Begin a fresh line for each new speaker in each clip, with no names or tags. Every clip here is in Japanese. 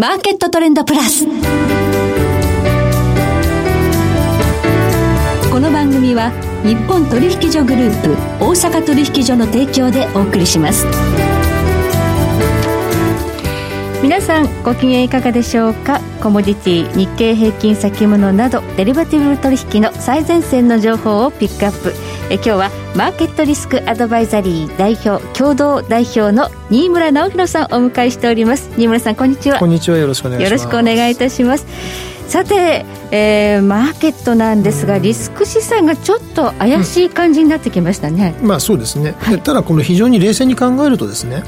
マーケットトレンドプラス。この番組は日本取引所グループ大阪取引所の提供でお送りします。
皆さんご機嫌いかがでしょうか？コモディティ日経平均先物などデリバティブ取引の最前線の情報をピックアップえ今日はマーケットリスクアドバイザリー代表共同代表の新村直弘さんをお迎えしております。新村さんこんにちは。
こんにちは。よろしくお願いします。
よろしくお願いいたします。さて、えー、マーケットなんですがリスク資産がちょっと怪しい感じになってきましたね、
うん、まあそうですね、はい、ただこの非常に冷静に考えるとですね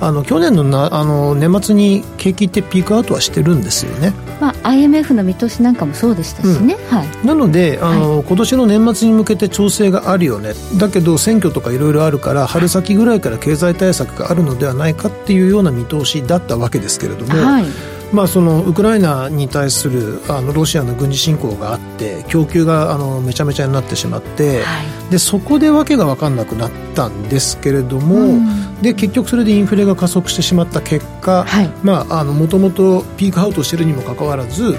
あの去年のなあの年末に景気ってピークアウトはしてるんですよね、
まあ、IMF の見通しなんかもそうでしたしね、うん、
はい、なのであの、はい、今年の年末に向けて調整があるよね。だけど選挙とかいろいろあるから春先ぐらいから経済対策があるのではないかっていうような見通しだったわけですけれども、はいまあ、そのウクライナに対するあのロシアの軍事侵攻があって供給があのめちゃめちゃになってしまって、はい、でそこで訳が分かんなくなったんですけれども、うん、で結局それでインフレが加速してしまった結果もともとピークアウトしてるにもかかわらず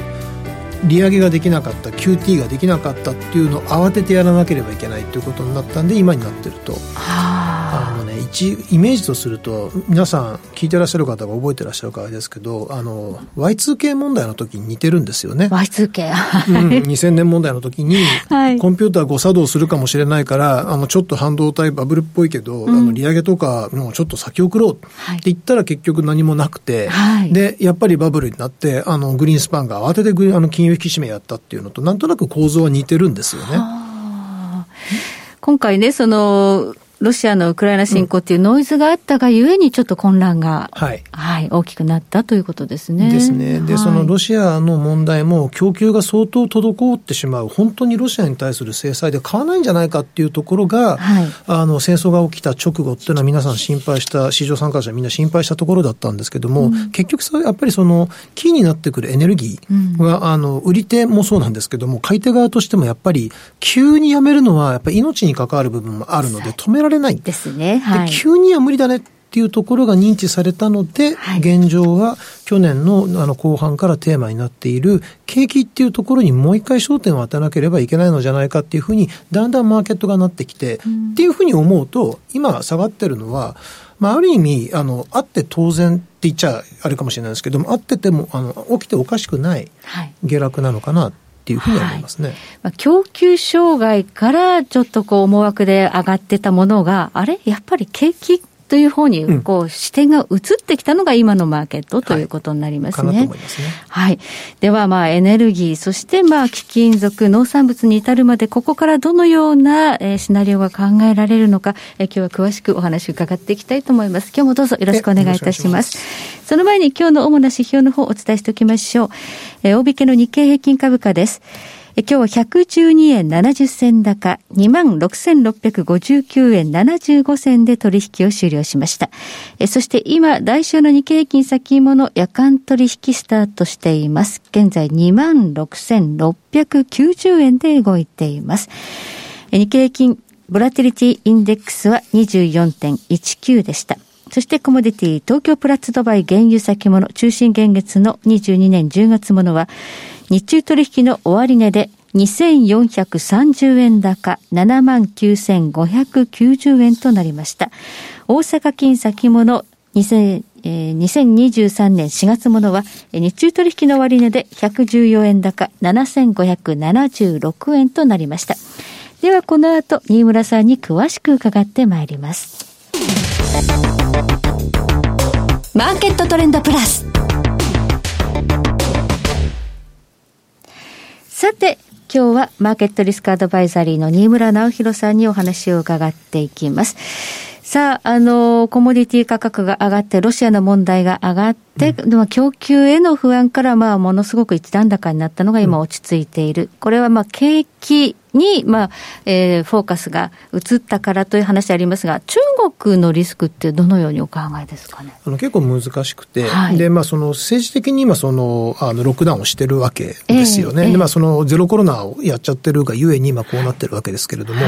利上げができなかった QT ができなかったっていうのを慌ててやらなければいけないということになったんで今になってると。あのね一イメージとすると皆さん聞いてらっしゃる方が覚えてらっしゃるからですけどあの Y2K 問題の時に似てるんですよね。
Y2K、
うん、2000年問題の時に、はい、コンピューター誤作動するかもしれないからあのちょっと半導体バブルっぽいけど、うん、あの利上げとかもうちょっと先送ろうって言ったら結局何もなくて、はい、でやっぱりバブルになってあのグリーンスパンが慌ててあの金融引き締めやったっていうのとなんとなく構造は似てるんですよね。
今回ね、その、ロシアのウクライナ侵攻っていうノイズがあったがゆえに、ちょっと混乱が、はい、はい、大きくなったということですね。
ですね。で、はい、そのロシアの問題も、供給が相当滞ってしまう、本当にロシアに対する制裁で買わないんじゃないかっていうところが、はい、あの、戦争が起きた直後っていうのは皆さん心配した、市場参加者みんな心配したところだったんですけども、うん、結局やっぱりその、キーになってくるエネルギーが、うん、あの、売り手もそうなんですけども、買い手側としてもやっぱり、急にやめるのは、やっぱり命に関わる部分もあるので、止められない。
ですね。は
い、急には無理だねっていうところが認知されたので、はい、現状は去年のあの後半からテーマになっている景気っていうところにもう一回焦点を当てなければいけないのじゃないかっていうふうにだんだんマーケットがなってきて、うん、っていうふうに思うと今下がってるのはまあ、ある意味、あの、あって当然って言っちゃあれかもしれないですけども、あってても、あの、起きておかしくない下落なのかなっていうふうに思いますね、はい、
まあ、供給障害からちょっとこう思惑で上がってたものが、あれ？やっぱり景気という方にこう視点が移ってきたのが今のマーケットということになりますね。はい、すねはい。ではまあエネルギー、そしてまあ貴金属、農産物に至るまでここからどのような、えー、シナリオが考えられるのか、えー、今日は詳しくお話を伺っていきたいと思います。今日もどうぞよろしくお願いいたします。ますその前に今日の主な指標の方をお伝えしておきましょう。えー、大引けの日経平均株価です。今日112円70銭高、26,659円75銭で取引を終了しました。そして今、来週の日経平均先物夜間取引スタートしています。現在26,690円で動いています。日経平均ボラティリティインデックスは24.19でした。そしてコモディティ東京プラッツドバイ原油先物中心現月の22年10月ものは日中取引の終値で2430円高79,590円となりました。大阪金先物2000えー、2023年4月ものは、日中取引の終値で114円高7576円となりました。ではこの後、新村さんに詳しく伺ってまいります。
マーケットトレンドプラス。
さて、今日はマーケットリスクアドバイザリーの新村直弘さんにお話を伺っていきます。さあ、あの、コモディティ価格が上がって、ロシアの問題が上がって、うん、でも供給への不安から、まあ、ものすごく一段高になったのが今落ち着いている。これは、まあ、景気に、まあ、えー、フォーカスが移ったからという話ありますが、中国のリスクってどのようにお考えですかね？
あの結構難しくて、はい、で、まあ、その政治的に今、その、あの、ロックダウンをしてるわけですよね。えー、で、まあ、その、ゼロコロナをやっちゃってるがゆえに、今こうなってるわけですけれども、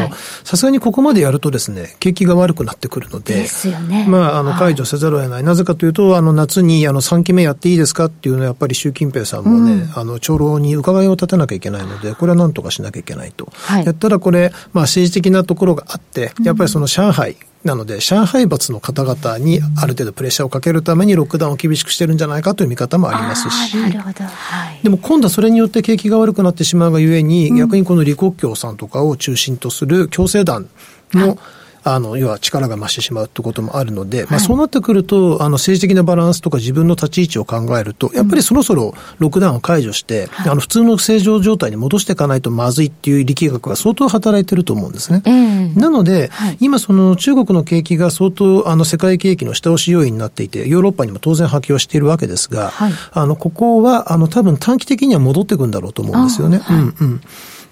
さすがにここまでやるとですね、景気が悪くなってくるので、
ですよね。
まあ、あの、解除せざるを得ない。はい、なぜかというと、あの、夏に、あの、3期目やっていいですかっていうのは、やっぱり習近平さんもね、うん、あの、長老に伺いを立てなきゃいけないので、これはなんとかしなきゃいけないと。はい、やったら、これ、まあ、政治的なところがあって、やっぱりその上海、なので、上海閥の方々にある程度プレッシャーをかけるためにロックダウンを厳しくしてるんじゃないかという見方もありますし、なるほど。はい、でも今度はそれによって景気が悪くなってしまうがゆえに、逆にこの李克強さんとかを中心とする共生団の、はいあの、要は力が増してしまうってこともあるので、はい、まあそうなってくると、あの政治的なバランスとか自分の立ち位置を考えると、やっぱりそろそろロックダウンを解除して、うん、あの普通の正常状態に戻していかないとまずいっていう力学が相当働いてると思うんですね。えー、なので、はい、今その中国の景気が相当あの世界景気の下押し要因になっていて、ヨーロッパにも当然波及はしているわけですが、はい、あの、ここはあの多分短期的には戻っていくんだろうと思うんですよね。うんうん。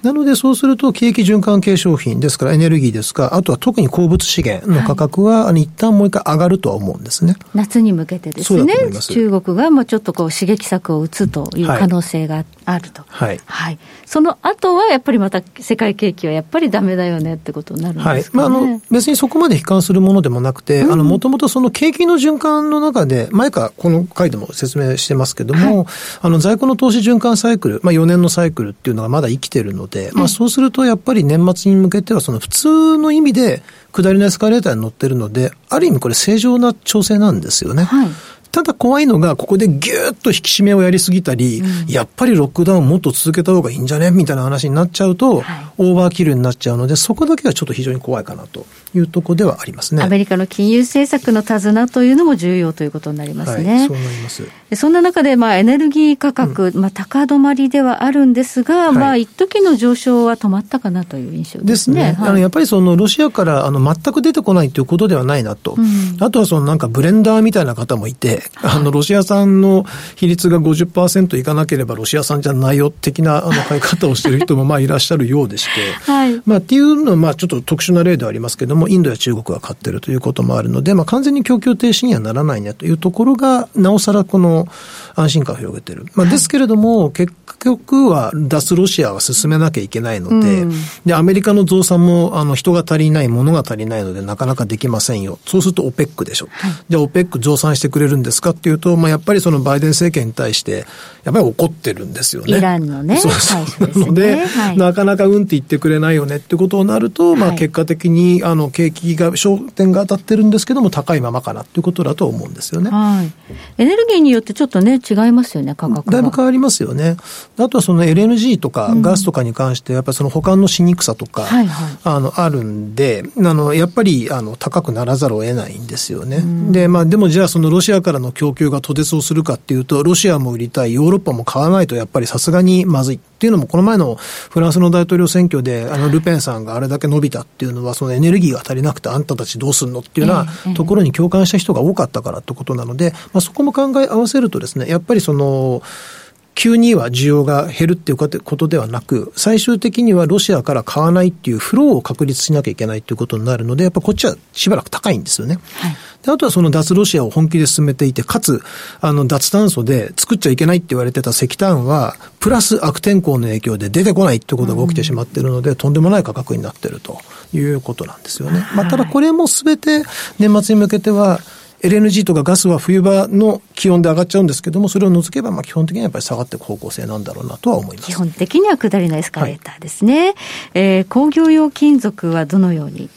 なのでそうすると景気循環系商品ですからエネルギーですか、あとは特に鉱物資源の価格は、はい、一旦もう一回上がるとは思うんですね。
夏に向けてですね。中国がもうちょっとこう刺激策を打つという可能性があると。はい。はい。その後はやっぱりまた世界景気はやっぱりダメだよねってことになるんですか、ね、はい。まあ、あの、
別にそこまで悲観するものでもなくて、うん、あの、もともとその景気の循環の中で、前からこの回でも説明してますけども、はい、あの、在庫の投資循環サイクル、まあ4年のサイクルっていうのがまだ生きてるので、まあそうするとやっぱり年末に向けてはその普通の意味で下りのエスカレーターに乗ってるので、ある意味これ正常な調整なんですよね。はい。ただ怖いのが、ここでぎゅーっと引き締めをやりすぎたり、うん、やっぱりロックダウンもっと続けた方がいいんじゃね？みたいな話になっちゃうと、はい、オーバーキルになっちゃうので、そこだけはちょっと非常に怖いかなというところではありますね。
アメリカの金融政策の手綱というのも重要ということになりますね。はい、
そうなります。
そんな中で、まあ、エネルギー価格、うん、まあ、高止まりではあるんですが、はい、まあ、一時の上昇は止まったかなという印象ですね。ですね。
あの、やっぱりその、ロシアから、あの、全く出てこないということではないなと。うん、あとは、その、なんか、ブレンダーみたいな方もいて、あの、ロシア産の比率が50%いかなければロシア産じゃないよ的なあの買い方をしている人もまあいらっしゃるようでして、はい、まあっていうのはまあちょっと特殊な例ではありますけれども、インドや中国が買ってるということもあるので、まあ完全に供給停止にはならないねというところが、なおさらこの安心感を広げてる。まあですけれども、結局は脱ロシアは進めなきゃいけないので、うん、で、アメリカの増産もあの人が足りない、ものが足りないのでなかなかできませんよ。そうすると OPEC でしょ。はい、じゃあ OPEC 増産してくれるんですかっていうと、まあやっぱりそのバイデン政権に対して、やっぱり怒ってるんですよね。
イランのね。
そうそう。ね、ので、はい、なかなかうんって言ってくれないよねってことになると、まあ結果的に、あの、景気が、焦点が当たってるんですけども、高いままかなっていうことだと思うんですよね。はい。
エネルギーによってちょっとね、違いますよね、価格
だいぶ変わりますよね。あとはその LNG とかガスとかに関して、やっぱりその保管のしにくさとか、はいはい、あの、あるんで、あの、やっぱり、あの、高くならざるを得ないんですよね。で、まあ、でもじゃあそのロシアからの供給が途絶をするかっていうと、ロシアも売りたい、ヨーロッパも買わないとやっぱりさすがにまずい。っていうのも、この前のフランスの大統領選挙で、あの、ルペンさんがあれだけ伸びたっていうのは、そのエネルギーが足りなくてあんたたちどうすんのっていうようなところに共感した人が多かったからってことなので、まあ、そこも考え合わせるとですね、やっぱりその、急には需要が減るっていうことではなく、最終的にはロシアから買わないっていうフローを確立しなきゃいけないということになるので、やっぱこっちはしばらく高いんですよね。はい、であとはその脱ロシアを本気で進めていて、かつ、あの、脱炭素で作っちゃいけないって言われてた石炭は、プラス悪天候の影響で出てこないってことが起きてしまっているので、うん、とんでもない価格になっているということなんですよね。まあ、ただこれもすべて年末に向けては、LNG とかガスは冬場の気温で上がっちゃうんですけども、それを除けば、まあ基本的にはやっぱり下がっていく方向性なんだろうなとは思います。
基本的には下りのエスカレーターですね。はい、えー、工業用金属はどのように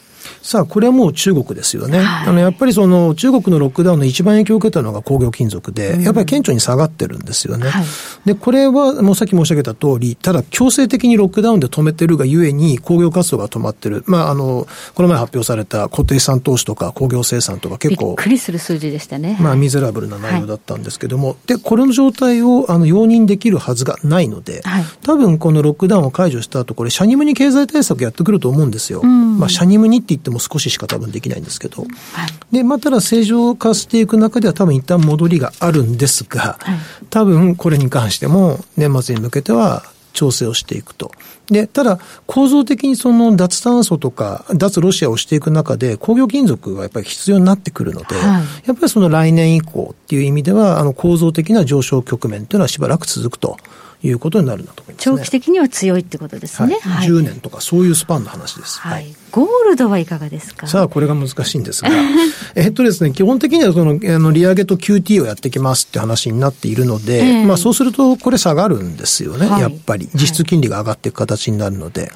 さあ、これはもう中国ですよね。はい、あの、やっぱりその中国のロックダウンの一番影響を受けたのが工業金属で、うん、やっぱり顕著に下がってるんですよね。はい、で、これはもうさっき申し上げた通り、ただ強制的にロックダウンで止めてるがゆえに工業活動が止まってる。まあ、あの、この前発表された固定資産投資とか工業生産とか結構。
びっくりする数字でしたね。
まあ、ミゼラブルな内容だったんですけども、はい、で、これの状態をあの容認できるはずがないので、多分このロックダウンを解除した後、これ、シャニムに経済対策やってくると思うんですよ。うん、まあ、シャニムにって言っても少ししか多分できないんですけど、はい、で、まあ、ただ正常化していく中では多分一旦戻りがあるんですが、はい、多分これに関しても年末に向けては調整をしていくと。で、ただ、構造的にその脱炭素とか、脱ロシアをしていく中で、工業金属がやっぱり必要になってくるので、はい、やっぱりその来年以降っていう意味では、あの構造的な上昇局面というのはしばらく続くと。いうことになるんだと思います、
ね、長期的には強いってことですね。
はい、10年とかそういうスパンの話です。
はい。ゴールドはいかがですか？
さあ、これが難しいんですが、えっとですね、基本的にはその、あの、利上げと QT をやってきますって話になっているので、えー、まあそうするとこれ下がるんですよね、はい、やっぱり。実質金利が上がっていく形になるので。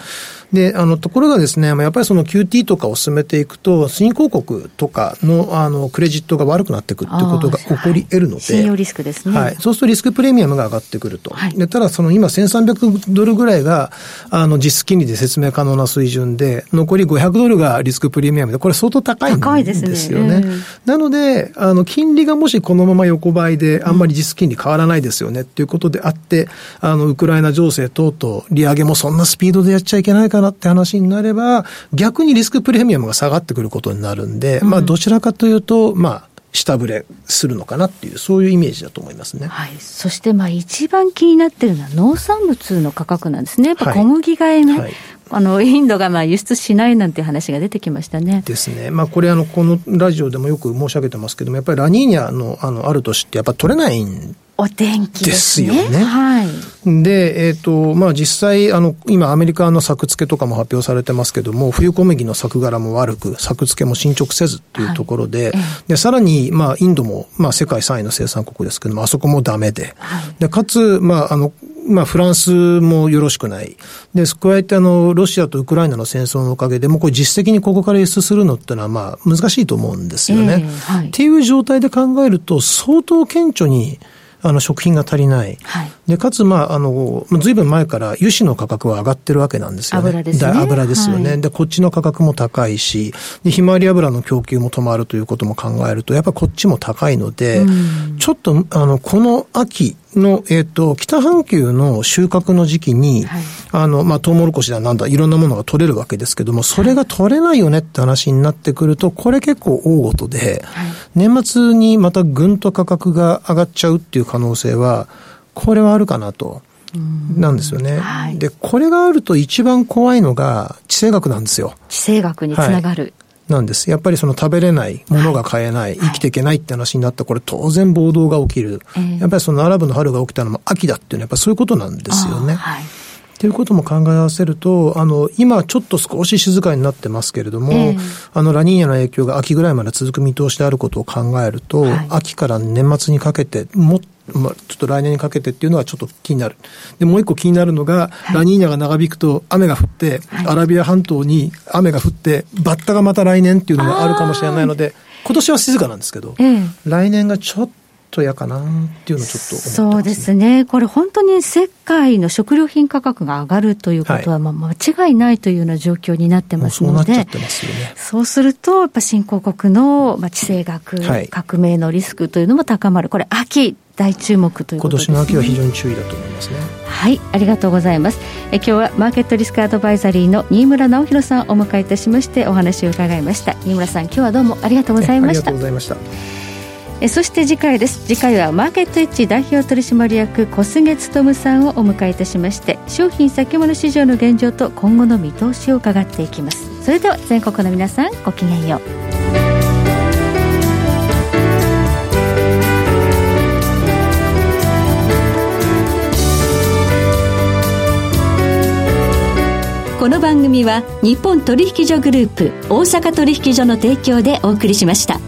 で、あの、ところがですね、やっぱりその QT とかを進めていくと、新興国とかの、あの、クレジットが悪くなっていくっていうことが起こり得るので。
信用リスクですね。
はい。そうするとリスクプレミアムが上がってくると。はい、で、ただその今1300ドルぐらいが、あの、実質金利で説明可能な水準で、残り500ドルがリスクプレミアムで、これ相当高いんですよね。ねなので、あの、金利がもしこのまま横ばいで、あんまり実質金利変わらないですよねっていうことであって、あの、ウクライナ情勢等々、利上げもそんなスピードでやっちゃいけないかなって話になれば、逆にリスクプレミアムが下がってくることになるんで、うん、まあ、どちらかというと、まあ、下振れするのかなっていう、そういうイメージだと思いますね。
はい。そして、まあ、一番気になってるのは農産物の価格なんですね。やっぱ小麦がね、はいはいあのインドがまあ輸出しないなんて話が出てきましたね。
ですね。まあ、これあの、このラジオでもよく申し上げてますけども、やっぱりラニーニャのあのある年って、やっぱ取れないん
お天気ですね。
ですよね。
はい。
で、えっ、ー、と、まあ実際、あの、今アメリカの作付けとかも発表されてますけども、冬小麦の作柄も悪く、作付けも進捗せずっていうところで、はい、で、さらに、まあインドも、まあ世界3位の生産国ですけども、あそこもダメで、はい、で、かつ、まああの、まあ、フランスもよろしくない。で、加えてあの、ロシアとウクライナの戦争のおかげで、もうこれ実質的にここから輸出するのってのは、まあ、難しいと思うんですよね。えーはい、っていう状態で考えると、相当顕著に、あの食品が足りない。はい、で、かつ、まあ、あの、ずいぶん前から油脂の価格は上がってるわけなんですよね。
油ですね。
油ですよね、はい、で、こっちの価格も高いし、で、ひまわり油の供給も止まるということも考えると、やっぱこっちも高いので、ちょっと、あの、この秋、の、えっ、ー、と、北半球の収穫の時期に、はい、あの、まあ、トウモロコシだなんだ、いろんなものが取れるわけですけども、それが取れないよねって話になってくると、これ結構大ごとで、はい、年末にまたぐんと価格が上がっちゃうっていう可能性は、これはあるかなと。なんですよね、はい、で、これがあると一番怖いのが地政学なんですよ。
地政学につながる。
なんです。やっぱりその食べれない、ものが買えない、生きていけないって話になったこれ当然暴動が起きる。やっぱりそのアラブの春が起きたのも秋だっていうのはやっぱそういうことなんですよね。はいっていうことも考え合わせると、あの、今ちょっと少し静かになってますけれども、えー、あの、ラニーニャの影響が秋ぐらいまで続く見通しであることを考えると、はい、秋から年末にかけて、もっまあ、ちょっと来年にかけてっていうのはちょっと気になる。で、もう一個気になるのが、はい、ラニーニャが長引くと雨が降って、はい、アラビア半島に雨が降って、バッタがまた来年っていうのがあるかもしれないので、今年は静かなんですけど、ええ、来年がちょっと嫌かなっていうのをちょっと、ね、
そうですね。これ本当に世界の食料品価格が上がるということは、まあ間違いないというような状況になってますので、そうね、そうすると、やっぱ新興国の、まあ、地政学、はい、革命のリスクというのも高まる。これ秋大注目ということですね。
今年の秋は非常に注意だと思いますね。
はい、ありがとうございます。え今日はマーケットリスクアドバイザリーの新村直弘さんをお迎えいたしましてお話を伺いました。新村さん、今日はどうもありがとうございました。
ありがとうございました。
えそして次回です。次回はマーケットエッジ代表取締役小菅勉さんをお迎えいたしまして商品先物市場の現状と今後の見通しを伺っていきます。それでは全国の皆さんごきげんよう。
この番組は日本取引所グループ大阪取引所の提供でお送りしました。